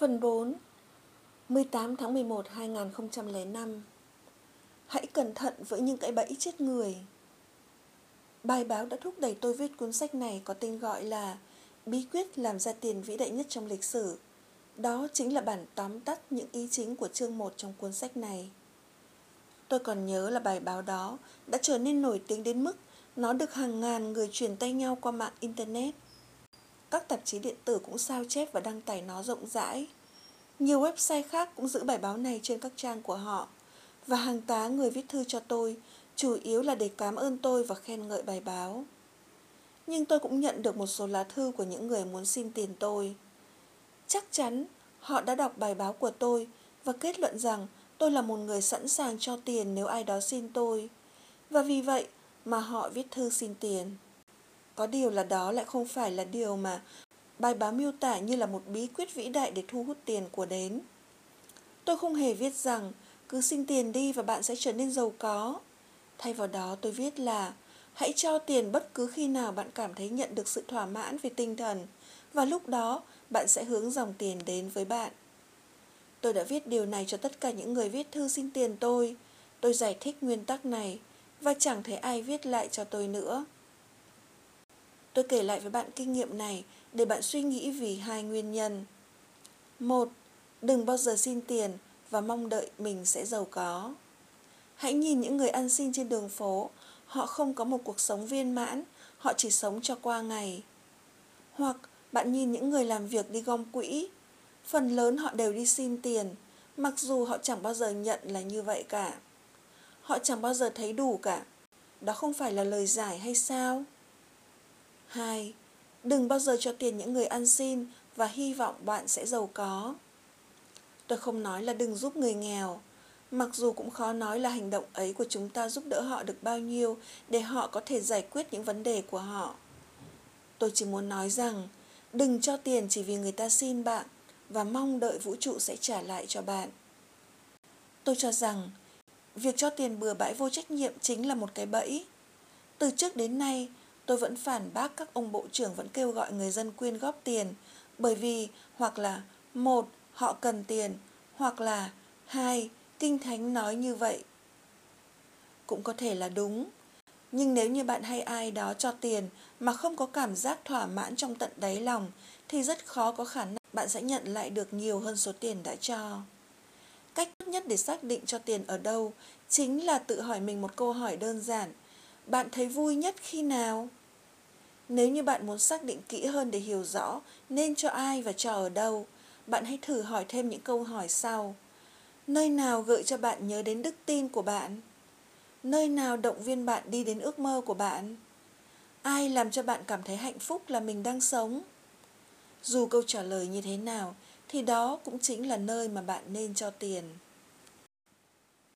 Phần 4 18 tháng 11 2005 Hãy cẩn thận với những cái bẫy chết người. Bài báo đã thúc đẩy tôi viết cuốn sách này có tên gọi là Bí quyết làm ra tiền vĩ đại nhất trong lịch sử. Đó chính là bản tóm tắt những ý chính của chương 1 trong cuốn sách này. Tôi còn nhớ là bài báo đó đã trở nên nổi tiếng đến mức nó được hàng ngàn người truyền tay nhau qua mạng Internet các tạp chí điện tử cũng sao chép và đăng tải nó rộng rãi. Nhiều website khác cũng giữ bài báo này trên các trang của họ. Và hàng tá người viết thư cho tôi, chủ yếu là để cảm ơn tôi và khen ngợi bài báo. Nhưng tôi cũng nhận được một số lá thư của những người muốn xin tiền tôi. Chắc chắn họ đã đọc bài báo của tôi và kết luận rằng tôi là một người sẵn sàng cho tiền nếu ai đó xin tôi. Và vì vậy mà họ viết thư xin tiền. Có điều là đó lại không phải là điều mà bài báo miêu tả như là một bí quyết vĩ đại để thu hút tiền của đến. Tôi không hề viết rằng cứ xin tiền đi và bạn sẽ trở nên giàu có. Thay vào đó tôi viết là hãy cho tiền bất cứ khi nào bạn cảm thấy nhận được sự thỏa mãn về tinh thần và lúc đó bạn sẽ hướng dòng tiền đến với bạn. Tôi đã viết điều này cho tất cả những người viết thư xin tiền tôi. Tôi giải thích nguyên tắc này và chẳng thấy ai viết lại cho tôi nữa. Tôi kể lại với bạn kinh nghiệm này để bạn suy nghĩ vì hai nguyên nhân. Một, đừng bao giờ xin tiền và mong đợi mình sẽ giàu có. Hãy nhìn những người ăn xin trên đường phố, họ không có một cuộc sống viên mãn, họ chỉ sống cho qua ngày. Hoặc bạn nhìn những người làm việc đi gom quỹ, phần lớn họ đều đi xin tiền, mặc dù họ chẳng bao giờ nhận là như vậy cả. Họ chẳng bao giờ thấy đủ cả. Đó không phải là lời giải hay sao? 2. Đừng bao giờ cho tiền những người ăn xin và hy vọng bạn sẽ giàu có. Tôi không nói là đừng giúp người nghèo, mặc dù cũng khó nói là hành động ấy của chúng ta giúp đỡ họ được bao nhiêu để họ có thể giải quyết những vấn đề của họ. Tôi chỉ muốn nói rằng đừng cho tiền chỉ vì người ta xin bạn và mong đợi vũ trụ sẽ trả lại cho bạn. Tôi cho rằng việc cho tiền bừa bãi vô trách nhiệm chính là một cái bẫy. Từ trước đến nay, tôi vẫn phản bác các ông bộ trưởng vẫn kêu gọi người dân quyên góp tiền, bởi vì hoặc là, một, họ cần tiền, hoặc là, hai, kinh thánh nói như vậy. Cũng có thể là đúng, nhưng nếu như bạn hay ai đó cho tiền mà không có cảm giác thỏa mãn trong tận đáy lòng, thì rất khó có khả năng bạn sẽ nhận lại được nhiều hơn số tiền đã cho. Cách tốt nhất để xác định cho tiền ở đâu chính là tự hỏi mình một câu hỏi đơn giản. Bạn thấy vui nhất khi nào? Nếu như bạn muốn xác định kỹ hơn để hiểu rõ nên cho ai và cho ở đâu, bạn hãy thử hỏi thêm những câu hỏi sau. Nơi nào gợi cho bạn nhớ đến đức tin của bạn? Nơi nào động viên bạn đi đến ước mơ của bạn? Ai làm cho bạn cảm thấy hạnh phúc là mình đang sống? Dù câu trả lời như thế nào thì đó cũng chính là nơi mà bạn nên cho tiền.